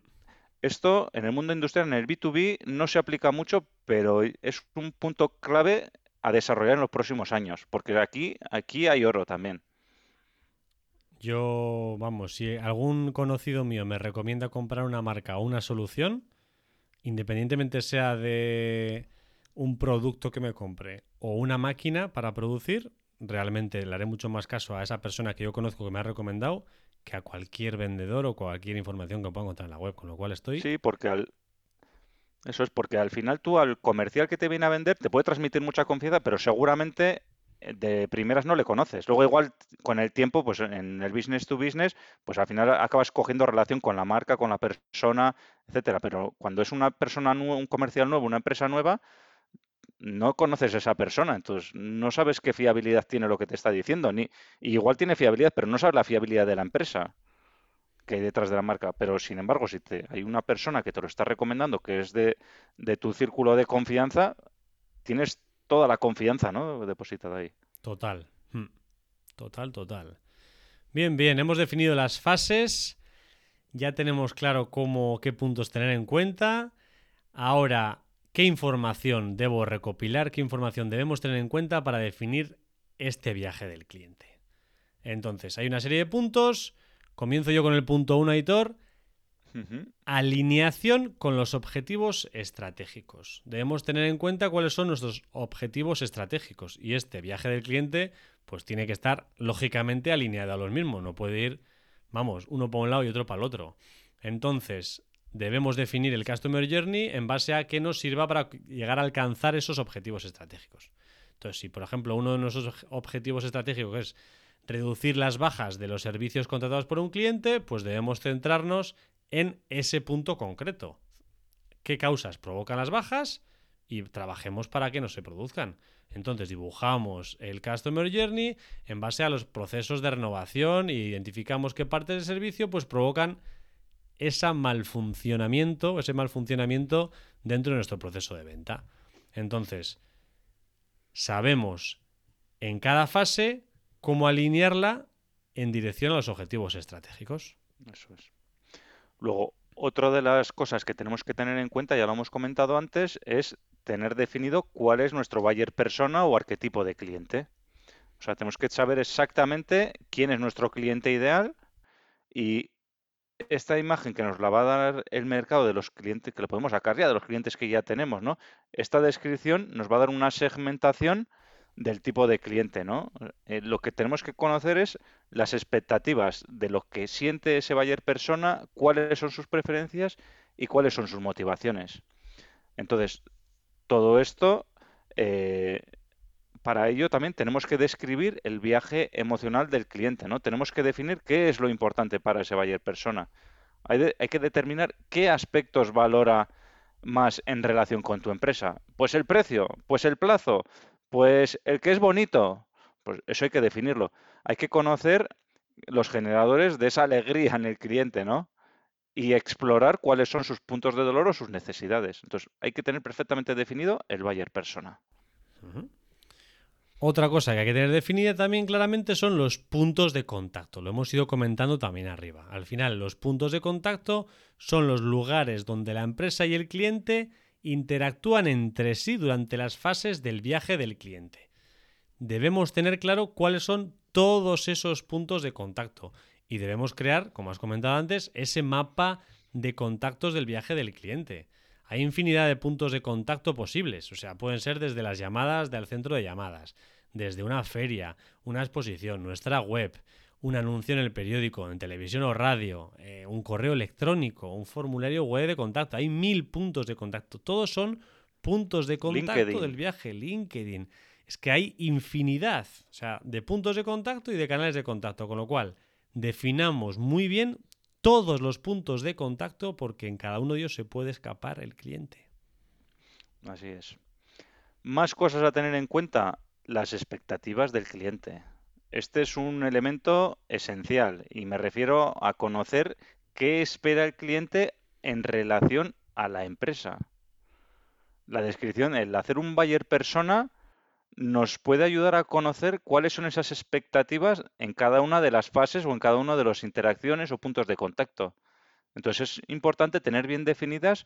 Esto en el mundo industrial, en el B2B, no se aplica mucho, pero es un punto clave a desarrollar en los próximos años, porque aquí, aquí hay oro también. Yo, vamos, si algún conocido mío me recomienda comprar una marca o una solución, independientemente sea de un producto que me compre o una máquina para producir, realmente le haré mucho más caso a esa persona que yo conozco que me ha recomendado que a cualquier vendedor o cualquier información que pueda encontrar en la web, con lo cual estoy... Sí, porque al, eso es porque al final tú al comercial que te viene a vender te puede transmitir mucha confianza, pero seguramente eh, de primeras no le conoces. Luego igual con el tiempo, pues en el business to business, pues al final acabas cogiendo relación con la marca, con la persona, etcétera. Pero cuando es una persona, un comercial nuevo, una empresa nueva, no conoces a esa persona, entonces no sabes qué fiabilidad tiene lo que te está diciendo. Ni, igual tiene fiabilidad, pero no sabes la fiabilidad de la empresa que hay detrás de la marca. Pero sin embargo, si te, hay una persona que te lo está recomendando, que es de, tu círculo de confianza, tienes toda la confianza, ¿no? Depositada ahí. Total. Hmm. Total, total. Bien, bien, hemos definido las fases. Ya tenemos claro cómo, qué puntos tener en cuenta. Ahora, ¿qué información debo recopilar? ¿Qué información debemos tener en cuenta para definir este viaje del cliente? Entonces, hay una serie de puntos Comienzo yo con el punto 1, editor. Alineación con los objetivos estratégicos. Debemos tener en cuenta cuáles son nuestros objetivos estratégicos y este viaje del cliente pues tiene que estar lógicamente alineado a los mismos. No puede ir, vamos, uno para un lado y otro para el otro. Entonces, debemos definir el Customer Journey en base a qué nos sirva para llegar a alcanzar esos objetivos estratégicos. Entonces, si por ejemplo uno de nuestros objetivos estratégicos es reducir las bajas de los servicios contratados por un cliente, pues debemos centrarnos en ese punto concreto. ¿Qué causas provocan las bajas? Y trabajemos para que no se produzcan. Entonces dibujamos el Customer Journey en base a los procesos de renovación e identificamos qué partes del servicio pues provocan ese malfuncionamiento, ese malfuncionamiento dentro de nuestro proceso de venta. Entonces, sabemos en cada fase cómo alinearla en dirección a los objetivos estratégicos. Eso es. Luego, otra de las cosas que tenemos que tener en cuenta, ya lo hemos comentado antes, es tener definido cuál es nuestro buyer persona o arquetipo de cliente. O sea, tenemos que saber exactamente quién es nuestro cliente ideal y esta imagen que nos la va a dar el mercado de los clientes, que lo podemos sacar ya de los clientes que ya tenemos, ¿no? Esta descripción nos va a dar una segmentación del tipo de cliente, ¿no? Eh, lo que tenemos que conocer es las expectativas de lo que siente ese buyer persona, cuáles son sus preferencias y cuáles son sus motivaciones. Entonces, todo esto, eh, para ello también tenemos que describir el viaje emocional del cliente, ¿no? Tenemos que definir qué es lo importante para ese buyer persona. Hay, que determinar qué aspectos valora más en relación con tu empresa. Pues el precio, pues el plazo, pues el que es bonito, pues eso hay que definirlo. Hay que conocer los generadores de esa alegría en el cliente, ¿no? Y explorar cuáles son sus puntos de dolor o sus necesidades. Entonces, hay que tener perfectamente definido el buyer persona. Otra cosa que hay que tener definida también claramente son los puntos de contacto. Lo hemos ido comentando también arriba. Al final, los puntos de contacto son los lugares donde la empresa y el cliente interactúan entre sí durante las fases del viaje del cliente. Debemos tener claro cuáles son todos esos puntos de contacto y debemos crear, como has comentado antes, ese mapa de contactos del viaje del cliente. Hay infinidad de puntos de contacto posibles, o sea, pueden ser desde las llamadas del centro de llamadas, desde una feria, una exposición, nuestra web, un anuncio en el periódico, en televisión o radio, eh, un correo electrónico, un formulario web de contacto. Hay mil puntos de contacto. Todos son puntos de contacto del viaje. LinkedIn. Es que hay infinidad o sea, de puntos de contacto y de canales de contacto. Con lo cual, definamos muy bien todos los puntos de contacto porque en cada uno de ellos se puede escapar el cliente. Así es. Más cosas a tener en cuenta, las expectativas del cliente. Este es un elemento esencial y me refiero a conocer qué espera el cliente en relación a la empresa. La descripción, el hacer un buyer persona nos puede ayudar a conocer cuáles son esas expectativas en cada una de las fases o en cada una de las interacciones o puntos de contacto. Entonces es importante tener bien definidas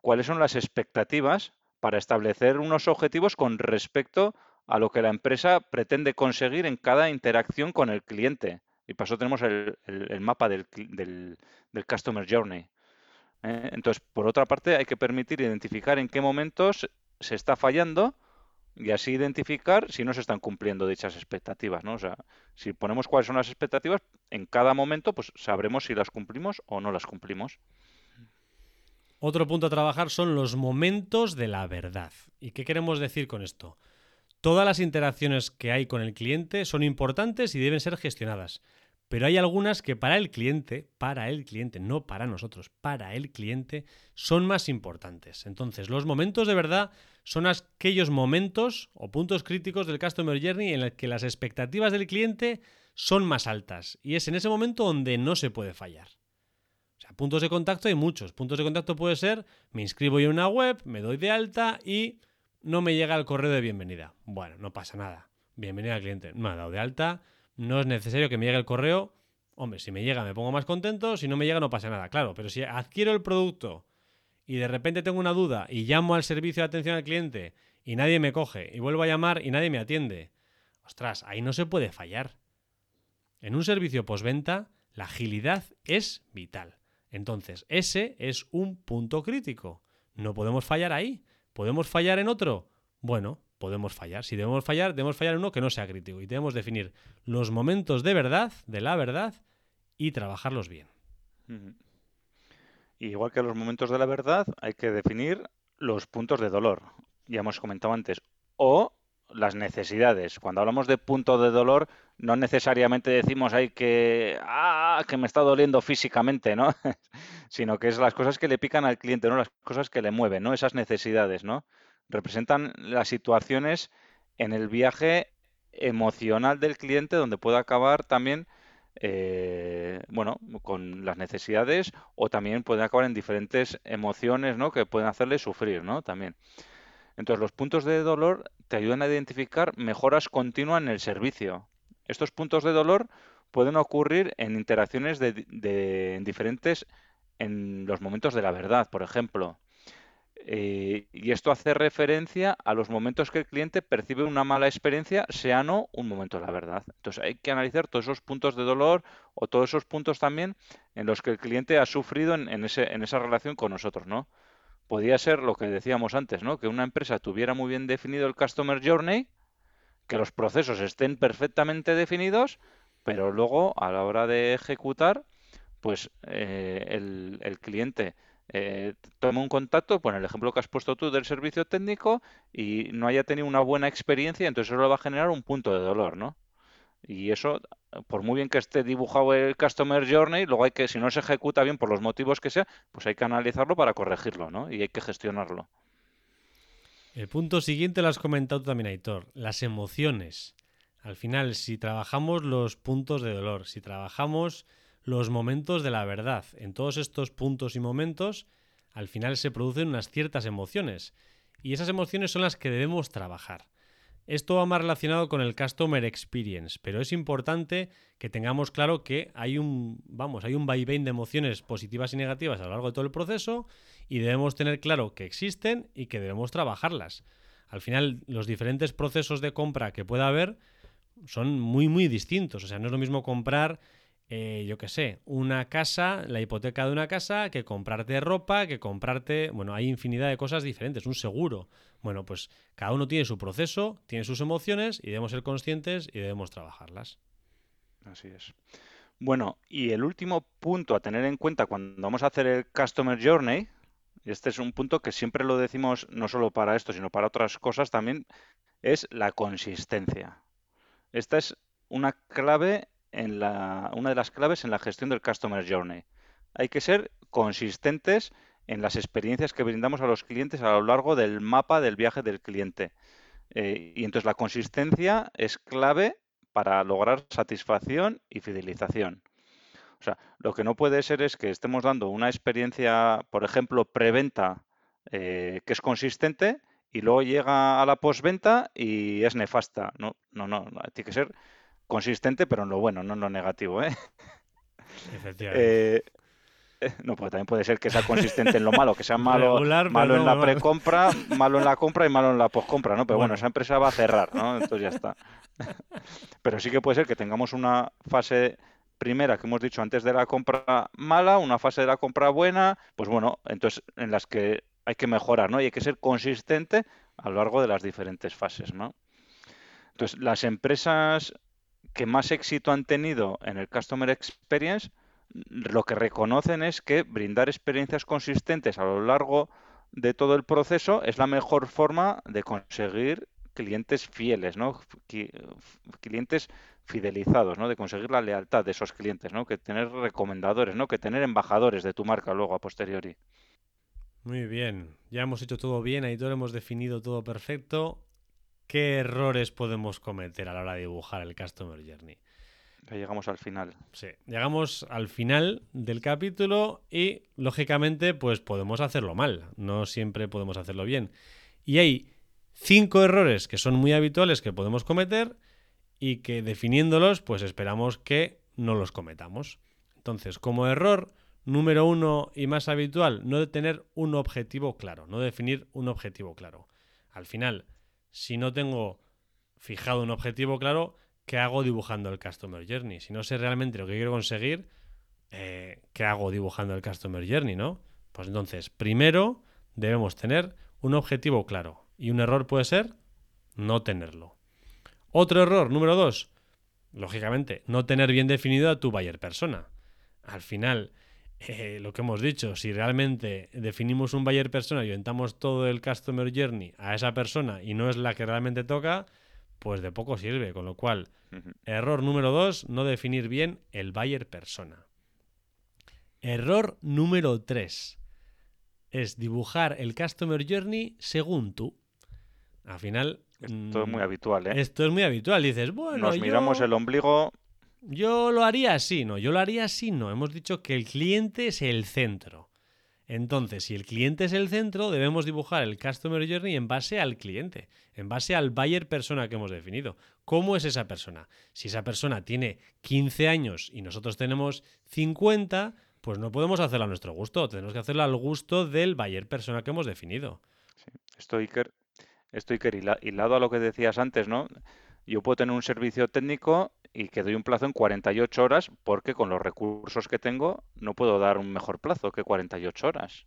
cuáles son las expectativas para establecer unos objetivos con respecto a lo que la empresa pretende conseguir en cada interacción con el cliente. Y para eso tenemos el, mapa del, Customer Journey. ¿eh? Entonces, por otra parte, hay que permitir identificar en qué momentos se está fallando y así identificar si no se están cumpliendo dichas expectativas, ¿no? O sea, si ponemos cuáles son las expectativas, en cada momento pues sabremos si las cumplimos o no las cumplimos. Otro punto a trabajar son los momentos de la verdad. ¿Y qué queremos decir con esto? Todas las interacciones que hay con el cliente son importantes y deben ser gestionadas. Pero hay algunas que para el cliente, para el cliente, no para nosotros, para el cliente, son más importantes. Entonces, los momentos de verdad son aquellos momentos o puntos críticos del Customer Journey en los que las expectativas del cliente son más altas. Y es en ese momento donde no se puede fallar. O sea, puntos de contacto hay muchos. Puntos de contacto puede ser, me inscribo en una web, me doy de alta y no me llega el correo de bienvenida. Bueno, no pasa nada. Bienvenida al cliente. Me ha dado de alta no es necesario que me llegue el correo. Hombre, si me llega me pongo más contento, si no me llega no pasa nada, claro, pero si adquiero el producto y de repente tengo una duda y llamo al servicio de atención al cliente y nadie me coge y vuelvo a llamar y nadie me atiende, ostras, ahí no se puede fallar. En un servicio postventa, la agilidad es vital. Entonces, ese es un punto crítico. No podemos fallar ahí. ¿Podemos fallar en otro? Bueno, podemos fallar. Si debemos fallar, debemos fallar en uno que no sea crítico. Y debemos definir los momentos de verdad, de la verdad, y trabajarlos bien. igual que los momentos de la verdad, hay que definir los puntos de dolor. Ya hemos comentado antes. O las necesidades. Cuando hablamos de punto de dolor, no necesariamente decimos ahí que, ah, que me está doliendo físicamente, ¿no? Sino que es las cosas que le pican al cliente, ¿no? Las cosas que le mueven, ¿no? Esas necesidades, ¿no? representan las situaciones en el viaje emocional del cliente donde puede acabar también eh, bueno, con las necesidades o también puede acabar en diferentes emociones, ¿no? Que pueden hacerle sufrir, ¿no? También. Entonces, los puntos de dolor te ayudan a identificar mejoras continuas en el servicio. Estos puntos de dolor pueden ocurrir en interacciones de, de en diferentes, en los momentos de la verdad, por ejemplo. Eh, y esto hace referencia a los momentos que el cliente percibe una mala experiencia, sea no un momento de la verdad. Entonces hay que analizar todos esos puntos de dolor o todos esos puntos también en los que el cliente ha sufrido en, ese, en esa relación con nosotros, ¿no? Podría ser lo que decíamos antes, ¿no? Que una empresa tuviera muy bien definido el Customer Journey, que los procesos estén perfectamente definidos, pero luego a la hora de ejecutar, pues eh, el, cliente eh, toma un contacto, por el ejemplo que has puesto tú del servicio técnico y no haya tenido una buena experiencia, entonces eso le va a generar un punto de dolor, ¿no? Y eso, por muy bien que esté dibujado el Customer Journey, luego hay que, si no se ejecuta bien por los motivos que sea, pues hay que analizarlo para corregirlo, ¿no? Y hay que gestionarlo. El punto siguiente lo has comentado también, Aitor, las emociones. Al final, si trabajamos los puntos de dolor, si trabajamos los momentos de la verdad. En todos estos puntos y momentos, al final se producen unas ciertas emociones. Y esas emociones son las que debemos trabajar. Esto va más relacionado con el Customer Experience, pero es importante que tengamos claro que hay un, vamos, hay un vaivén de emociones positivas y negativas a lo largo de todo el proceso y debemos tener claro que existen y que debemos trabajarlas. Al final, los diferentes procesos de compra que pueda haber son muy, muy distintos. O sea, no es lo mismo comprar eh, yo qué sé, una casa, la hipoteca de una casa, que comprarte ropa, que comprarte, bueno, hay infinidad de cosas diferentes, un seguro. Bueno, pues cada uno tiene su proceso, tiene sus emociones y debemos ser conscientes y debemos trabajarlas. Así es. Bueno, y el último punto a tener en cuenta cuando vamos a hacer el Customer Journey, este es un punto que siempre lo decimos no solo para esto, sino para otras cosas también, es la consistencia. Esta es una clave en la, una de las claves en la gestión del Customer Journey. Hay que ser consistentes en las experiencias que brindamos a los clientes a lo largo del mapa del viaje del cliente. Eh, y entonces la consistencia es clave para lograr satisfacción y fidelización. O sea, lo que no puede ser es que estemos dando una experiencia, por ejemplo, preventa eh, que es consistente y luego llega a la postventa y es nefasta. No, no, no, tiene que ser consistente, pero en lo bueno, no en lo negativo. ¿eh? Efectivamente. Eh, no, pues también puede ser que sea consistente en lo malo, que sea malo, malo en la precompra, malo en la compra y malo en la postcompra, ¿no? Pero bueno. esa empresa va a cerrar, ¿no? Entonces ya está. Pero sí que puede ser que tengamos una fase primera que hemos dicho antes de la compra mala, una fase de la compra buena, pues bueno, entonces en las que hay que mejorar, ¿no? Y hay que ser consistente a lo largo de las diferentes fases, ¿no? Entonces, las empresas que más éxito han tenido en el Customer Experience, lo que reconocen es que brindar experiencias consistentes a lo largo de todo el proceso es la mejor forma de conseguir clientes fieles, ¿no? Clientes fidelizados, ¿no? De conseguir la lealtad de esos clientes, ¿no? Que tener recomendadores, ¿no? Que tener embajadores de tu marca luego a posteriori. Muy bien, ya hemos hecho todo bien, ahí todo hemos definido todo perfecto. ¿Qué errores podemos cometer a la hora de dibujar el Customer Journey? Llegamos al final. Sí, llegamos al final del capítulo y, lógicamente, pues podemos hacerlo mal. No siempre podemos hacerlo bien. Y hay cinco errores que son muy habituales que podemos cometer y que definiéndolos, pues esperamos que no los cometamos. Entonces, como error número uno y más habitual, no tener un objetivo claro, no definir un objetivo claro. Al final, si no tengo fijado un objetivo claro, ¿qué hago dibujando el Customer Journey? Si no sé realmente lo que quiero conseguir, eh, ¿qué hago dibujando el Customer Journey, no? Pues entonces, primero debemos tener un objetivo claro. Y un error puede ser no tenerlo. Otro error, número dos, lógicamente, no tener bien definido a tu buyer persona. Al final, eh, lo que hemos dicho, si realmente definimos un buyer persona y orientamos todo el customer journey a esa persona y no es la que realmente toca, pues de poco sirve. Con lo cual, error número dos, no definir bien el buyer persona. Error número tres es dibujar el customer journey según tú. Al final, esto es muy mm, habitual, ¿eh? Esto es muy habitual. Dices, bueno. Nos miramos el ombligo. Yo lo haría así, no. Yo lo haría así, no. Hemos dicho que el cliente es el centro. Entonces, si el cliente es el centro, debemos dibujar el Customer Journey en base al cliente, en base al buyer persona que hemos definido. ¿Cómo es esa persona? Si esa persona tiene 15 años y nosotros tenemos 50, pues no podemos hacerlo a nuestro gusto, tenemos que hacerlo al gusto del buyer persona que hemos definido. Sí. Esto, Iker, hilado a lo que decías antes, ¿no? Yo puedo tener un servicio técnico y que doy un plazo en 48 horas porque con los recursos que tengo no puedo dar un mejor plazo que 48 horas.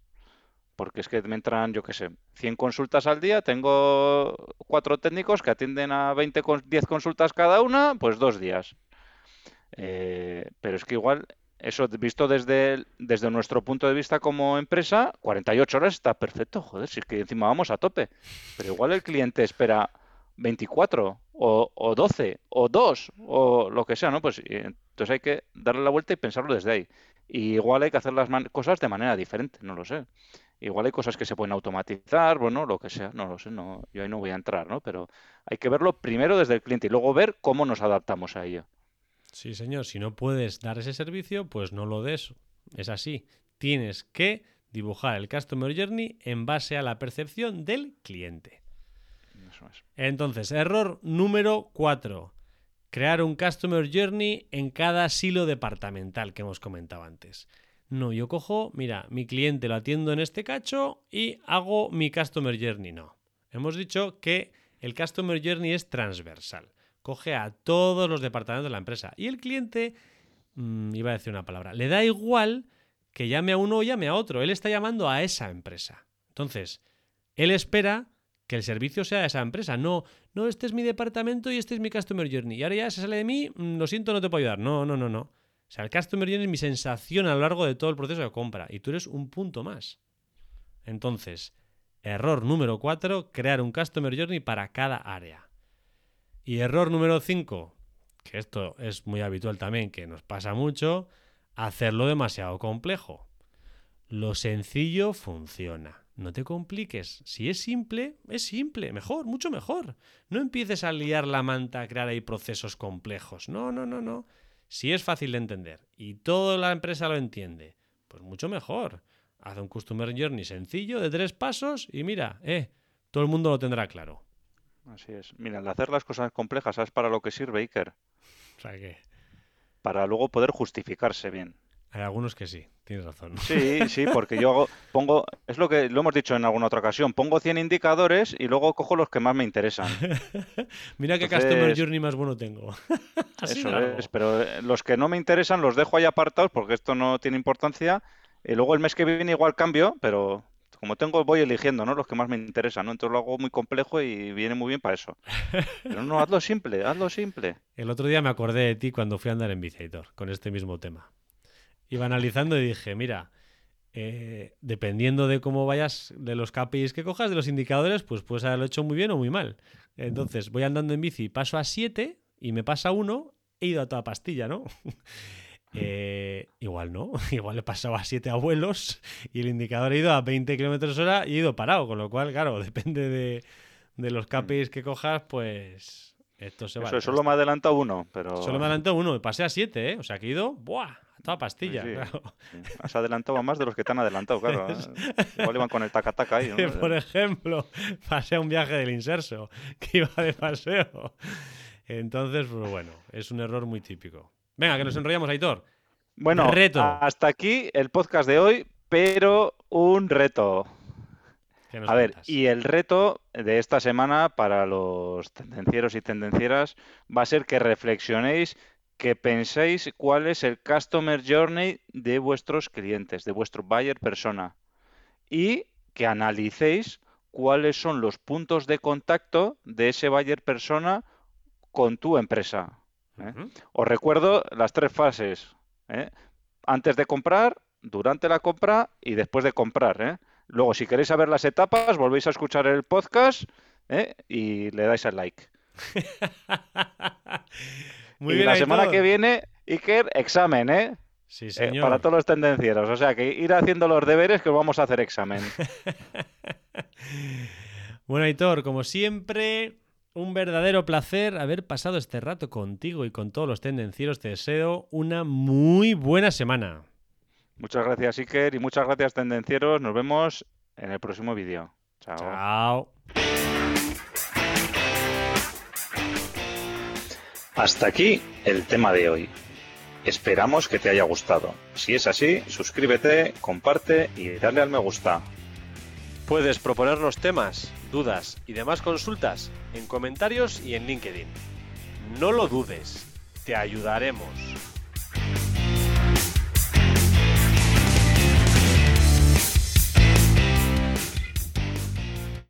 Porque es que me entran, yo qué sé, 100 consultas al día, tengo cuatro técnicos que atienden a 20, 10 consultas cada una, pues dos días. Eh, pero es que igual eso visto desde, desde nuestro punto de vista como empresa, 48 horas está perfecto, joder, si es que encima vamos a tope. Pero igual el cliente espera 24 o, o 12 o 2 o lo que sea, ¿no? Pues entonces hay que darle la vuelta y pensarlo desde ahí. Y igual hay que hacer las cosas de manera diferente, no lo sé. Igual hay cosas que se pueden automatizar, bueno, lo que sea, no lo sé, no, yo ahí no voy a entrar, ¿no? Pero hay que verlo primero desde el cliente y luego ver cómo nos adaptamos a ello. Sí, señor. Si no puedes dar ese servicio, pues no lo des. Es así. Tienes que dibujar el Customer Journey en base a la percepción del cliente. Entonces, error número 4. Crear un Customer Journey en cada silo departamental que hemos comentado antes. No, yo cojo, mira, mi cliente lo atiendo en este cacho y hago mi Customer Journey. No. Hemos dicho que el Customer Journey es transversal coge a todos los departamentos de la empresa. Y el cliente, mm, iba a decir una palabra, le da igual que llame a uno o llame a otro. Él está llamando a esa empresa. Entonces, él espera que el servicio sea de esa empresa. No, no, este es mi departamento y este es mi Customer Journey. Y ahora ya se sale de mí, mm, lo siento, no te puedo ayudar. No, no, no, no. O sea, el Customer Journey es mi sensación a lo largo de todo el proceso de compra. Y tú eres un punto más. Entonces, error número 4, crear un Customer Journey para cada área. Y error número 5, que esto es muy habitual también, que nos pasa mucho, hacerlo demasiado complejo. Lo sencillo funciona. No te compliques. Si es simple, es simple. Mejor, mucho mejor. No empieces a liar la manta a crear ahí procesos complejos. No, no, no, no. Si es fácil de entender y toda la empresa lo entiende, pues mucho mejor. Haz un Customer Journey sencillo de tres pasos y mira, eh, todo el mundo lo tendrá claro. Así es. Mira, al hacer las cosas complejas, ¿sabes para lo que sirve, Iker? Para luego poder justificarse bien. Hay algunos que sí, tienes razón. Sí, sí, porque yo hago, pongo, es lo que lo hemos dicho en alguna otra ocasión, pongo 100 indicadores y luego cojo los que más me interesan. Mira qué Entonces- Customer Journey más bueno tengo. Así Eso largo. es, pero eh, los que no me interesan los dejo ahí apartados porque esto no tiene importancia. Y luego el mes que viene igual cambio, pero como tengo, voy eligiendo, ¿no? Los que más me interesan, ¿no? Entonces lo hago muy complejo y viene muy bien para eso. Pero no, hazlo simple, hazlo simple. El otro día me acordé de ti cuando fui a andar en Biceitor con este mismo tema. Iba analizando y dije, mira, eh, dependiendo de cómo vayas, de los KPIs que cojas, de los indicadores, pues puedes haberlo hecho muy bien o muy mal. Entonces, voy andando en bici, paso a 7 y me pasa uno, he ido a toda pastilla, ¿no? Eh, igual no, igual he pasado a 7 abuelos y el indicador ha ido a 20 kilómetros hora y he ido parado, con lo cual, claro, depende de, de los KPIs que cojas, pues esto se va. Eso, solo me ha adelantado uno, pero Solo me adelantó uno, y pasé a siete, ¿eh? O sea que he ido, ¡buah! A pastilla. Sí, sí. claro. sí, has adelantado a más de los que te han adelantado, claro. Igual iban con el taca-taca ahí. ¿no? Por ejemplo, pasé un viaje del inserso, que iba de paseo. Entonces, pues bueno, es un error muy típico. Venga, que nos enrollamos, Aitor. Bueno, Reto. hasta aquí el podcast de hoy, pero un reto. ¿Qué nos A ver, y el reto de esta semana para los tendencieros y tendencieras va a ser que reflexionéis, que penséis cuál es el customer journey de vuestros clientes, de vuestro buyer persona, y que analicéis cuáles son los puntos de contacto de ese buyer persona con tu empresa. ¿eh? Os recuerdo las tres fases. ¿eh? Antes de comprar, durante la compra y después de comprar. ¿eh? Luego, si queréis saber las etapas, volvéis a escuchar el podcast ¿eh? y le dais al like. Muy y bien, la semana que viene, Iker, examen, ¿eh? Sí, Eh, señor. para todos los tendencieros. O sea, que ir haciendo los deberes que os vamos a hacer examen. Bueno, Aitor, como siempre, un verdadero placer haber pasado este rato contigo y con todos los tendencieros. Te deseo una muy buena semana. Muchas gracias, Iker, y muchas gracias, tendencieros. Nos vemos en el próximo vídeo. Chao. Chao. Hasta aquí el tema de hoy. Esperamos que te haya gustado. Si es así, suscríbete, comparte y dale al me gusta. Puedes proponernos temas, dudas y demás consultas en comentarios y en LinkedIn. No lo dudes, te ayudaremos.